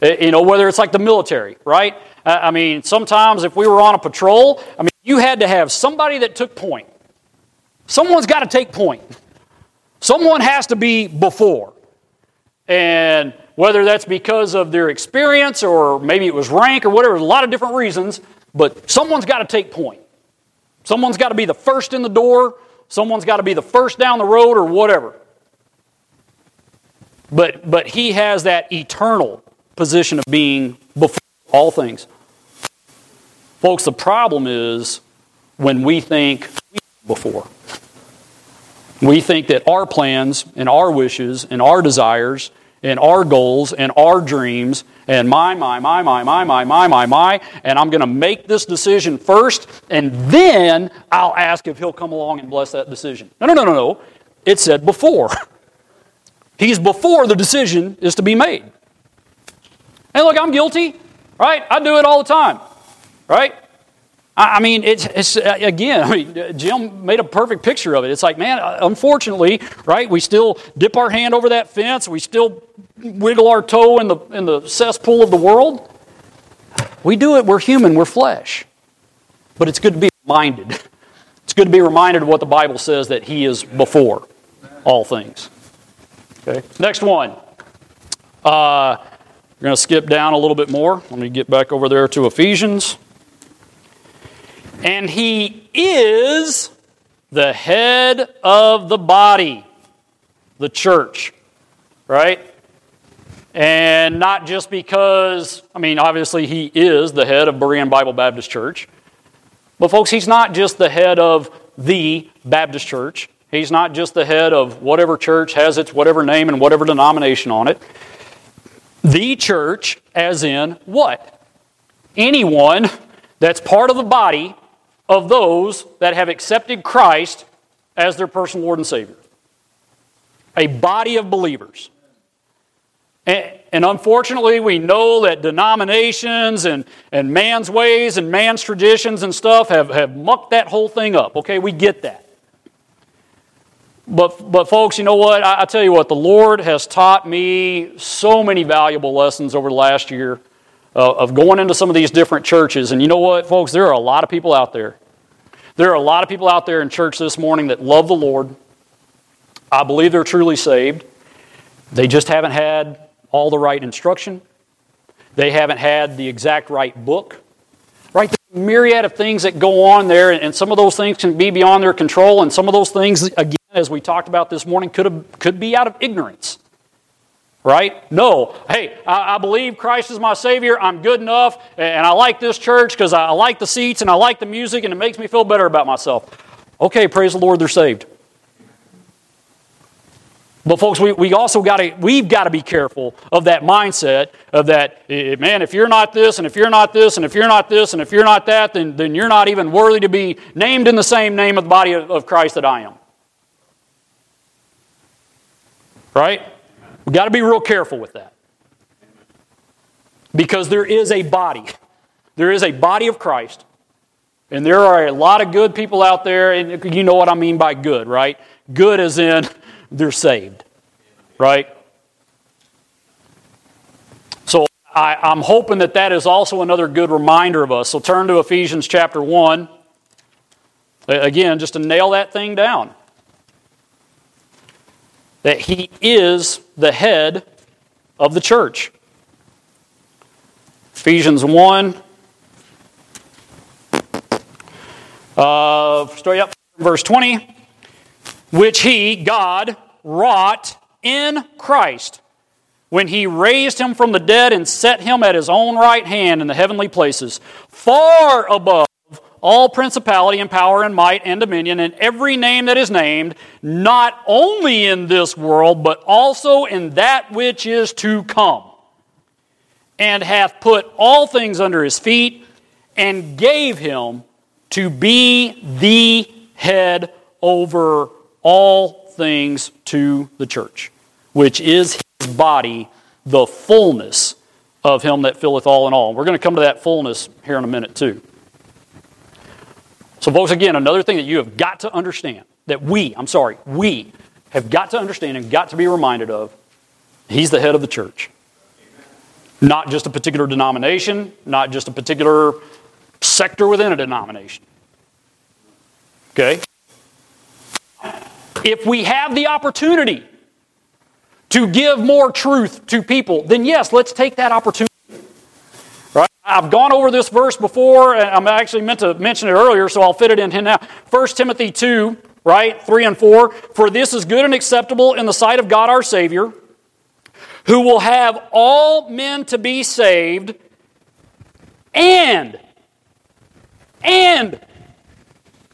Eh, you know, whether it's like the military, right? Uh, I mean, sometimes if we were on a patrol, I mean, you had to have somebody that took point. Someone's got to take point. Someone has to be before. And whether that's because of their experience or maybe it was rank or whatever, a lot of different reasons, but someone's got to take point. Someone's got to be the first in the door, someone's got to be the first down the road or whatever. But, but he has that eternal position of being before all things. Folks, the problem is when we think before. We think that our plans and our wishes and our desires and our goals and our dreams and my, my, my, my, my, my, my, my, my, and I'm going to make this decision first, and then I'll ask if he'll come along and bless that decision. No, no, no, no, no. It said before. He's before the decision is to be made. And look, I'm guilty, right? I do it all the time, right? I mean, it's, it's, uh, again, [laughs] I mean, Jim made a perfect picture of it. It's like, man, uh, unfortunately, right, we still dip our hand over that fence, we still wiggle our toe in the, in the cesspool of the world. We do it, we're human, we're flesh. But it's good to be reminded. [laughs] It's good to be reminded of what the Bible says that He is before all things. Okay, next one. Uh, we're going to skip down a little bit more. Let me get back over there to Ephesians. And he is the head of the body, the church, right? And not just because, I mean, obviously he is the head of Berean Bible Baptist Church. But, folks, he's not just the head of the Baptist Church. He's not just the head of whatever church has its whatever name and whatever denomination on it. The church, as in what? Anyone that's part of the body of those that have accepted Christ as their personal Lord and Savior. A body of believers. And, unfortunately, we know that denominations and, and man's ways and man's traditions and stuff have, have mucked that whole thing up. Okay, we get that. But, but folks, you know what? I, I tell you what, the Lord has taught me so many valuable lessons over the last year uh, of going into some of these different churches. And you know what, folks? There are a lot of people out there. There are a lot of people out there in church this morning that love the Lord. I believe they're truly saved. They just haven't had all the right instruction. They haven't had the exact right book. Right? Myriad of things that go on there, and some of those things can be beyond their control, and some of those things, again, as we talked about this morning, could, have, could be out of ignorance. Right? No. Hey, I, I, believe Christ is my Savior. I'm good enough. And I like this church because I like the seats and I like the music and it makes me feel better about myself. Okay, praise the Lord, they're saved. But folks, we, we also got to we've got to be careful of that mindset of that eh, man, if you're not this and if you're not this and if you're not this and if you're not that, then, then you're not even worthy to be named in the same name of the body of, of Christ that I am. Right? We've got to be real careful with that. Because there is a body. There is a body of Christ. And there are a lot of good people out there, and you know what I mean by good, right? Good as in they're saved, right? So I, am hoping that that is also another good reminder of us. So turn to Ephesians chapter 1. Again, just to nail that thing down that he is the head of the church. Ephesians 1, uh, up, verse 20, which he, God, wrought in Christ when he raised him from the dead and set him at his own right hand in the heavenly places, far above all principality and power and might and dominion and every name that is named, not only in this world, but also in that which is to come, and hath put all things under his feet, and gave him to be the head over all things to the church, which is his body, the fullness of him that filleth all in all. We're going to come to that fullness here in a minute, too. So, folks, again, another thing that you have got to understand that we, I'm sorry, we have got to understand and got to be reminded of he's the head of the church. Not just a particular denomination, not just a particular sector within a denomination. Okay? If we have the opportunity to give more truth to people, then yes, let's take that opportunity. I've gone over this verse before, and I'm actually meant to mention it earlier, so I'll fit it in here now. 1 Timothy 2, right? 3 and 4. For this is good and acceptable in the sight of God our Savior, who will have all men to be saved and, and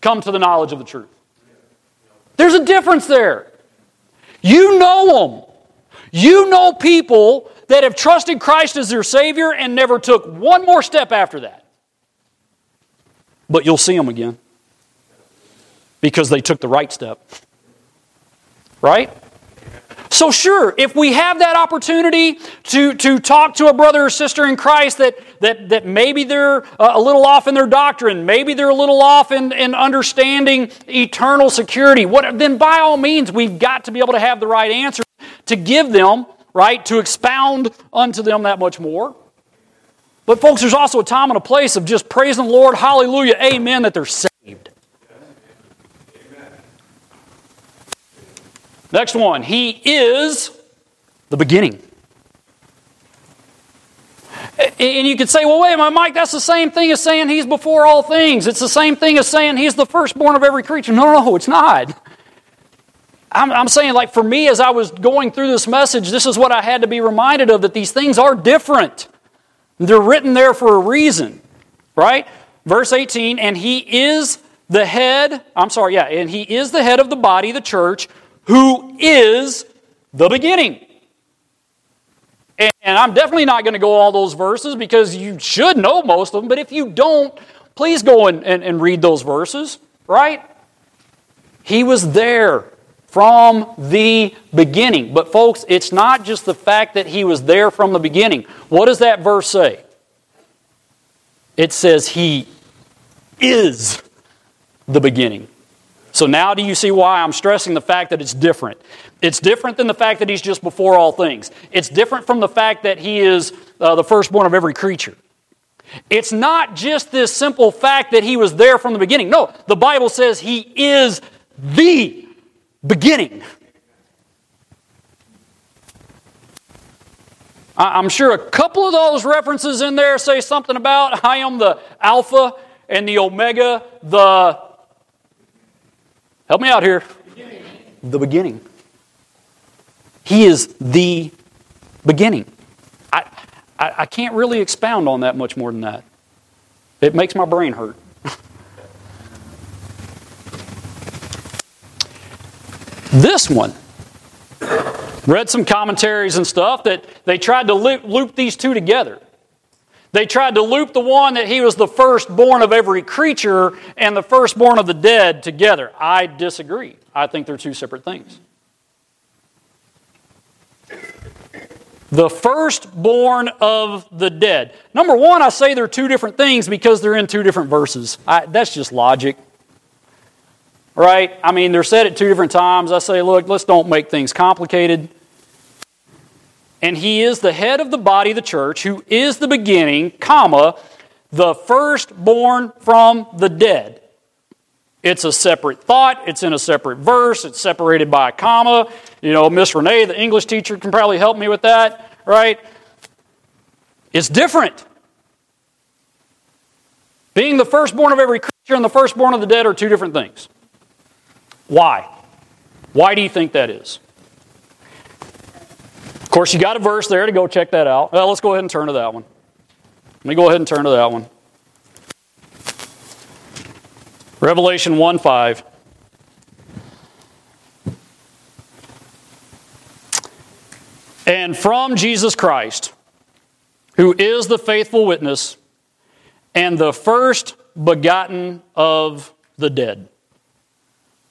come to the knowledge of the truth. There's a difference there. You know them. You know people that have trusted Christ as their Savior and never took one more step after that. But you'll see them again because they took the right step. Right? So, sure, if we have that opportunity to, to talk to a brother or sister in Christ that, that, that maybe they're a little off in their doctrine, maybe they're a little off in, in understanding eternal security, what, then by all means, we've got to be able to have the right answer to give them, right, to expound unto them that much more. But, folks, there's also a time and a place of just praising the Lord, hallelujah, amen, that they're saved. Next one, He is the beginning. And you could say, well, wait a minute, Mike, that's the same thing as saying He's before all things. It's the same thing as saying He's the firstborn of every creature. No, no, it's not. I'm, I'm, saying, like, for me, as I was going through this message, this is what I had to be reminded of that these things are different. They're written there for a reason, right? Verse 18, and he is the head, I'm sorry, yeah, and he is the head of the body, the church, who is the beginning. And, and I'm definitely not going to go all those verses because you should know most of them, but if you don't, please go and, and, and read those verses, right? He was there from the beginning. But, folks, it's not just the fact that he was there from the beginning. What does that verse say? It says he is the beginning. So now do you see why I'm stressing the fact that it's different? It's different than the fact that he's just before all things. It's different from the fact that he is uh, the firstborn of every creature. It's not just this simple fact that he was there from the beginning. No, the Bible says he is the beginning. I'm sure a couple of those references in there say something about I am the Alpha and the Omega, the. Help me out here. Beginning. The beginning. He is the beginning. I, I, I can't really expound on that much more than that. It makes my brain hurt. This one, read some commentaries and stuff that they tried to loop, loop these two together. They tried to loop the one that he was the firstborn of every creature and the firstborn of the dead together. I disagree. I think they're two separate things. The firstborn of the dead. Number one, I say they're two different things because they're in two different verses. I, that's just logic right? I mean, they're said at two different times. I say, look, let's don't make things complicated. And he is the head of the body of the church, who is the beginning, comma, the firstborn from the dead. It's a separate thought. It's in a separate verse. It's separated by a comma. You know, Miss Renee, the English teacher, can probably help me with that, right? It's different. Being the firstborn of every creature and the firstborn of the dead are two different things. Why? Why do you think that is? Of course, you got a verse there to go check that out. Well, let's go ahead and turn to that one. Let me go ahead and turn to that one. Revelation 1 5. And from Jesus Christ, who is the faithful witness and the first begotten of the dead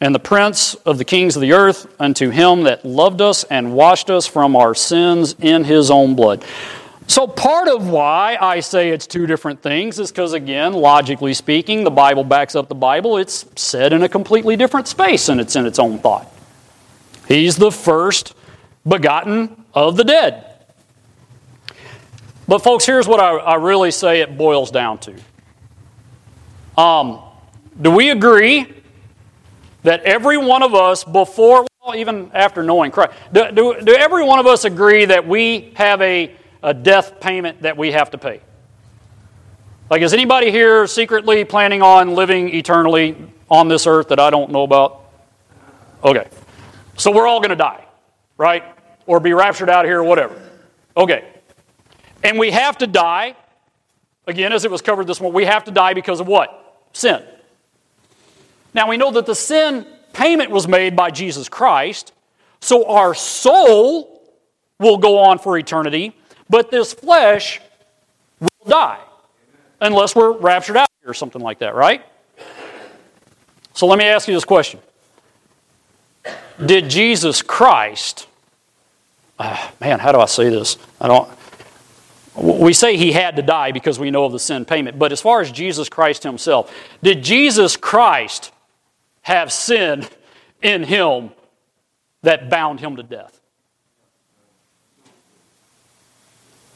and the prince of the kings of the earth unto him that loved us and washed us from our sins in his own blood. So, part of why I say it's two different things is because, again, logically speaking, the Bible backs up the Bible. It's said in a completely different space and it's in its own thought. He's the first begotten of the dead. But, folks, here's what I, I really say it boils down to. Um, do we agree that every one of us, before, well, even after knowing Christ, do, do, do every one of us agree that we have a, a death payment that we have to pay? Like, is anybody here secretly planning on living eternally on this earth that I don't know about? Okay. So we're all going to die, right? Or be raptured out here or whatever. Okay. And we have to die, again, as it was covered this morning, we have to die because of what? Sin. Now we know that the sin payment was made by Jesus Christ, so our soul will go on for eternity, but this flesh will die unless we're raptured out or something like that, right? So let me ask you this question Did Jesus Christ, uh, man, how do I say this? I don't. We say he had to die because we know of the sin payment, but as far as Jesus Christ himself, did Jesus Christ have sin in him that bound him to death?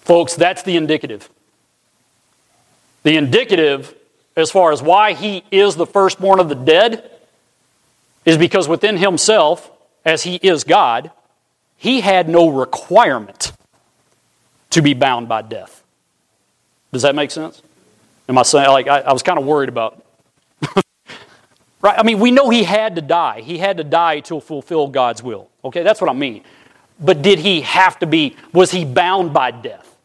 Folks, that's the indicative. The indicative, as far as why he is the firstborn of the dead, is because within himself, as he is God, he had no requirement to be bound by death. Does that make sense? Am I saying, like, I, I was kind of worried about. [laughs] right? I mean, we know he had to die. He had to die to fulfill God's will. Okay, that's what I mean. But did he have to be, was he bound by death?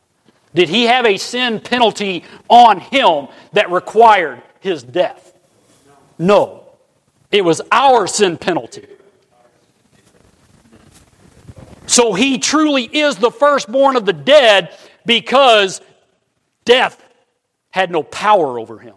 Did he have a sin penalty on him that required his death? No. It was our sin penalty. So he truly is the firstborn of the dead because death had no power over him.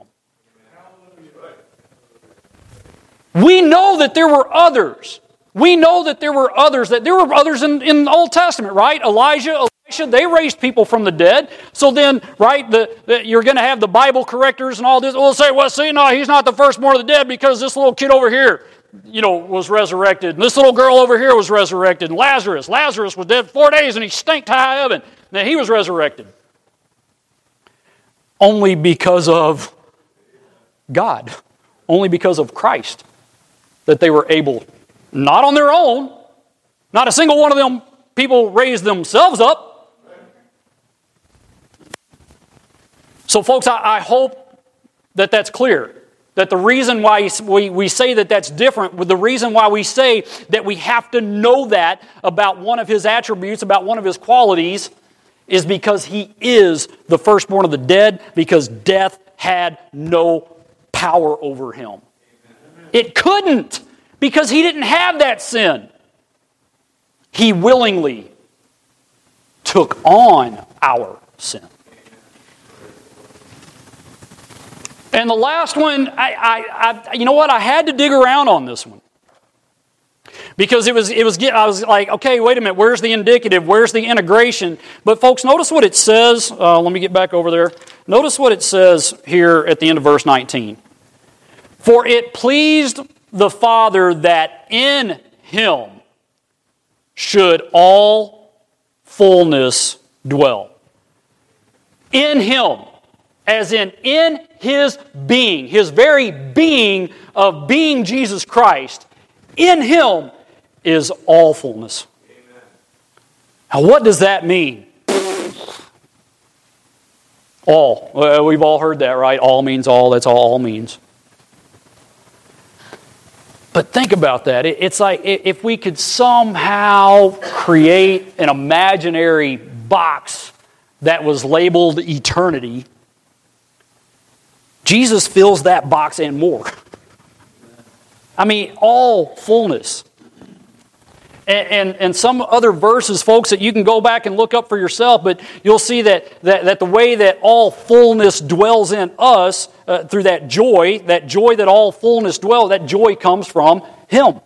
We know that there were others. We know that there were others, that there were others in, in the Old Testament, right? Elijah, Elisha, they raised people from the dead. So then, right, the, the you're going to have the Bible correctors and all this. We'll say, well, see, no, he's not the firstborn of the dead because this little kid over here, you know, was resurrected. And this little girl over here was resurrected. And Lazarus, Lazarus was dead four days and he stank to high heaven. Then he was resurrected. Only because of God. Only because of Christ that they were able, not on their own, not a single one of them people raised themselves up, So, folks, I, I hope that that's clear. That the reason why we, we say that that's different, the reason why we say that we have to know that about one of his attributes, about one of his qualities, is because he is the firstborn of the dead, because death had no power over him. It couldn't, because he didn't have that sin. He willingly took on our sin. And the last one, I, I, I, you know what? I had to dig around on this one because it was, it was. I was like, okay, wait a minute. Where's the indicative? Where's the integration? But folks, notice what it says. Uh, let me get back over there. Notice what it says here at the end of verse 19. For it pleased the Father that in Him should all fullness dwell. In Him as in in his being, his very being of being Jesus Christ, in him is all fullness. Now, what does that mean? All. We've all heard that, right? All means all. That's all all means. But think about that. It's like if we could somehow create an imaginary box that was labeled eternity Jesus fills that box and more. I mean, all fullness. And, and, and, some other verses, folks, that you can go back and look up for yourself, but you'll see that, that, that the way that all fullness dwells in us uh, through that joy, that joy that all fullness dwells, that joy comes from Him.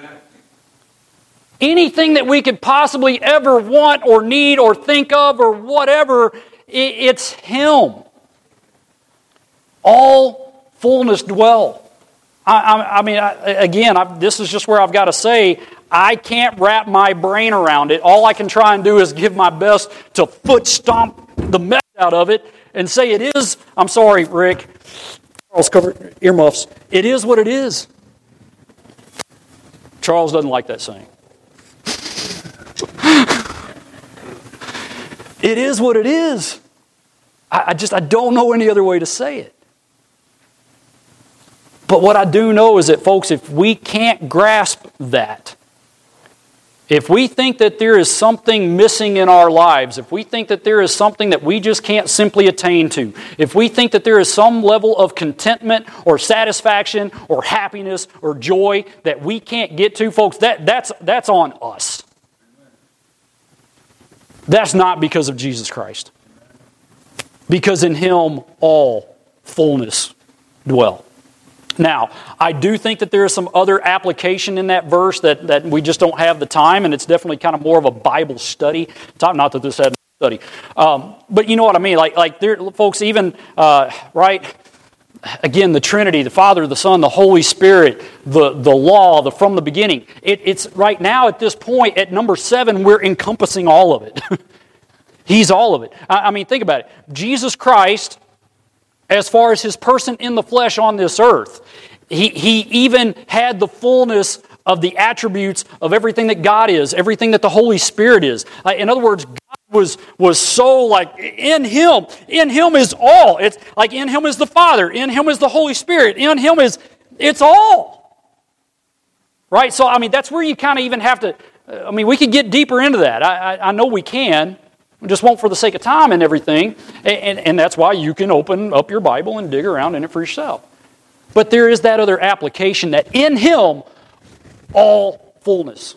Amen. Anything that we could possibly ever want or need or think of or whatever, it's Him all fullness dwell. I, I, I mean, I, again, this is just where I've got to say, I can't wrap my brain around it. All I can try and do is give my best to foot stomp the mess out of it and say it is, I'm sorry, Rick, Charles covered earmuffs. It is what it is. Charles doesn't like that saying. [laughs] it is what it is. I, I just I don't know any other way to say it. But what I do know is that, folks, if we can't grasp that, if we think that there is something missing in our lives, if we think that there is something that we just can't simply attain to, if we think that there is some level of contentment or satisfaction or happiness or joy that we can't get to, folks, that, that's, that's on us. That's not because of Jesus Christ. Because in Him all fullness dwell. Now, I do think that there is some other application in that verse that, that we just don't have the time, and it's definitely kind of more of a Bible study. Not that this had a study. Um, but you know what I mean? Like, like there, folks, even, uh, right? Again, the Trinity, the Father, the Son, the Holy Spirit, the, the law, the from the beginning. It, it's right now at this point, at number seven, we're encompassing all of it. [laughs] He's all of it. I, I mean, think about it. Jesus Christ as far as his person in the flesh on this earth. He, he even had the fullness of the attributes of everything that God is, everything that the Holy Spirit is. Uh, in other words, God was, was so like in Him. In Him is all. It's like in Him is the Father, in Him is the Holy Spirit, in Him is, it's all. Right? So, I mean, that's where you kind of even have to, I mean, we could get deeper into that. I, I, I know we can. We just won't for the sake of time and everything. And, and, and that's why you can open up your Bible and dig around in it for yourself. But there is that other application that in Him, all fullness.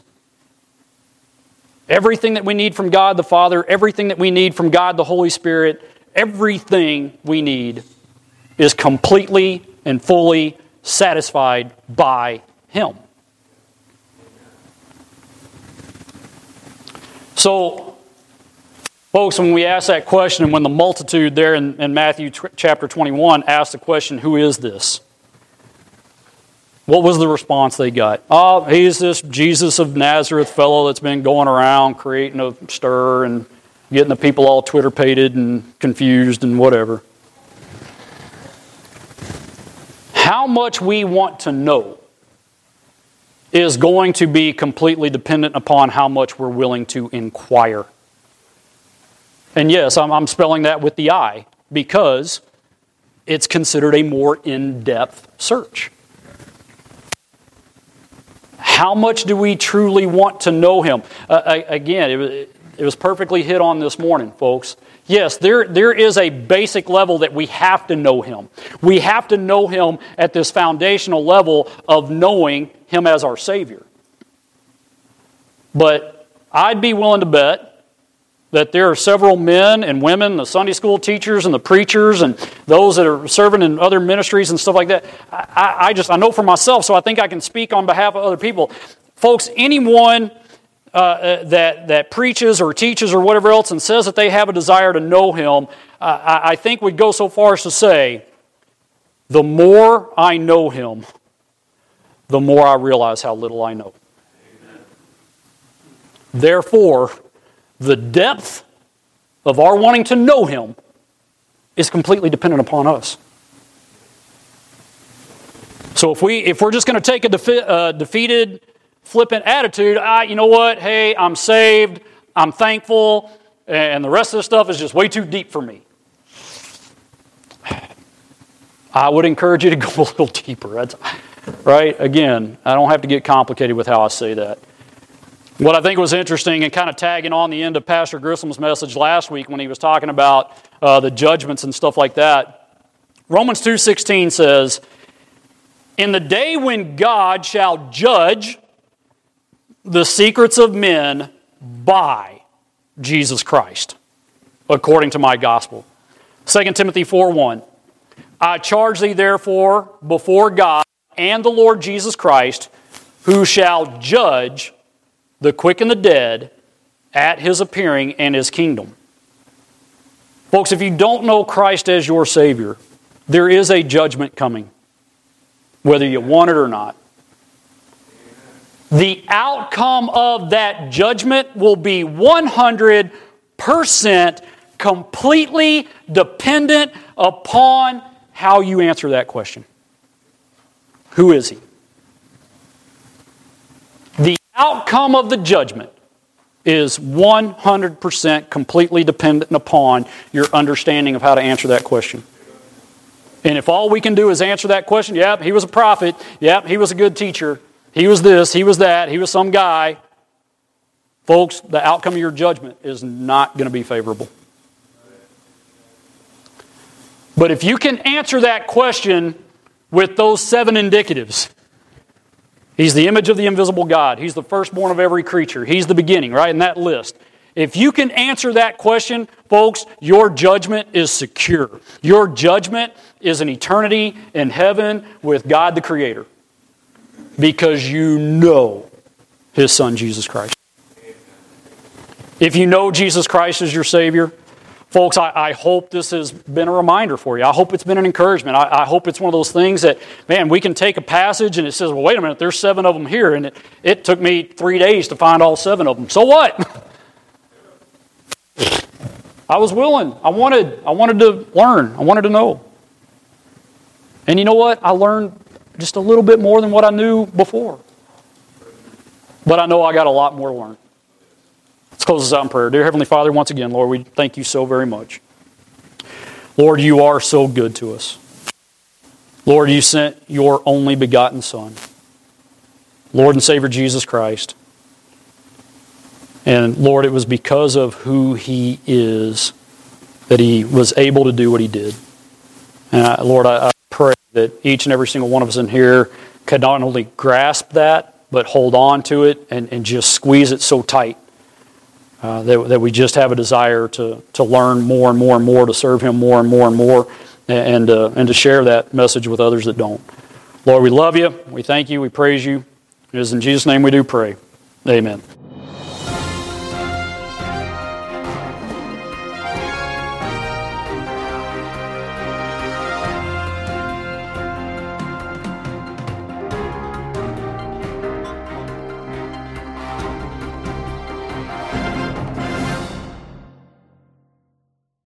Everything that we need from God the Father, everything that we need from God the Holy Spirit, everything we need is completely and fully satisfied by Him. So, Folks, when we ask that question, and when the multitude there in, in Matthew t- chapter 21 asked the question, Who is this? What was the response they got? Oh, he's this Jesus of Nazareth fellow that's been going around creating a stir and getting the people all Twitter pated and confused and whatever. How much we want to know is going to be completely dependent upon how much we're willing to inquire. And yes, I'm, I'm spelling that with the I because it's considered a more in depth search. How much do we truly want to know Him? Uh, again, it was, it was perfectly hit on this morning, folks. Yes, there, there is a basic level that we have to know Him. We have to know Him at this foundational level of knowing Him as our Savior. But I'd be willing to bet that there are several men and women, the Sunday school teachers and the preachers and those that are serving in other ministries and stuff like that. I, I just, I know for myself, so I think I can speak on behalf of other people. Folks, anyone uh, uh that, that preaches or teaches or whatever else and says that they have a desire to know Him, uh, I, I think would go so far as to say, the more I know Him, the more I realize how little I know. Therefore, the depth of our wanting to know Him is completely dependent upon us. So if we if we're just going to take a defi- uh, defeated, flippant attitude, ah, you know what? Hey, I'm saved. I'm thankful, and the rest of the stuff is just way too deep for me. I would encourage you to go [laughs] a little deeper. That's, right? Again, I don't have to get complicated with how I say that. What I think was interesting and kind of tagging on the end of Pastor Grissom's message last week when he was talking about uh, the judgments and stuff like that, Romans 2.16 says, In the day when God shall judge the secrets of men by Jesus Christ, according to my gospel. 2 Timothy 4.1 I charge thee therefore before God and the Lord Jesus Christ, who shall judge the quick and the dead at his appearing and his kingdom. Folks, if you don't know Christ as your Savior, there is a judgment coming, whether you want it or not. the outcome of that judgment will be 100% completely dependent upon how you answer that question. Who is he? Outcome of the judgment is 100% completely dependent upon your understanding of how to answer that question. And if all we can do is answer that question, yep, he was a prophet, yep, he was a good teacher, he was this, he was that, he was some guy, folks, the outcome of your judgment is not going to be favorable. But if you can answer that question with those seven indicatives, He's the image of the invisible God. He's the firstborn of every creature. He's the beginning, right, in that list. If you can answer that question, folks, your judgment is secure. Your judgment is an eternity in heaven with God the Creator because you know His Son, Jesus Christ. If you know Jesus Christ as your Savior, Folks, I, I, hope this has been a reminder for you. I hope it's been an encouragement. I, I, hope it's one of those things that, man, we can take a passage and it says, well, wait a minute, there's seven of them here, and it, it took me three days to find all seven of them. So what? [laughs] I was willing. I wanted, I wanted to learn. I wanted to know. And you know what? I learned just a little bit more than what I knew before. But I know I got a lot more to learn. Close this out in prayer. Dear Heavenly Father, once again, Lord, we thank you so very much. Lord, you are so good to us. Lord, you sent your only begotten Son, Lord and Savior Jesus Christ. And Lord, it was because of who He is that He was able to do what He did. And I, Lord, I, I pray that each and every single one of us in here could not only grasp that, but hold on to it and, and just squeeze it so tight uh, that, that we just have a desire to, to learn more and more and more, to serve Him more and more and more, and, uh, and to share that message with others that don't. Lord, we love you. We thank you. We praise you. It is in Jesus' name we do pray. Amen.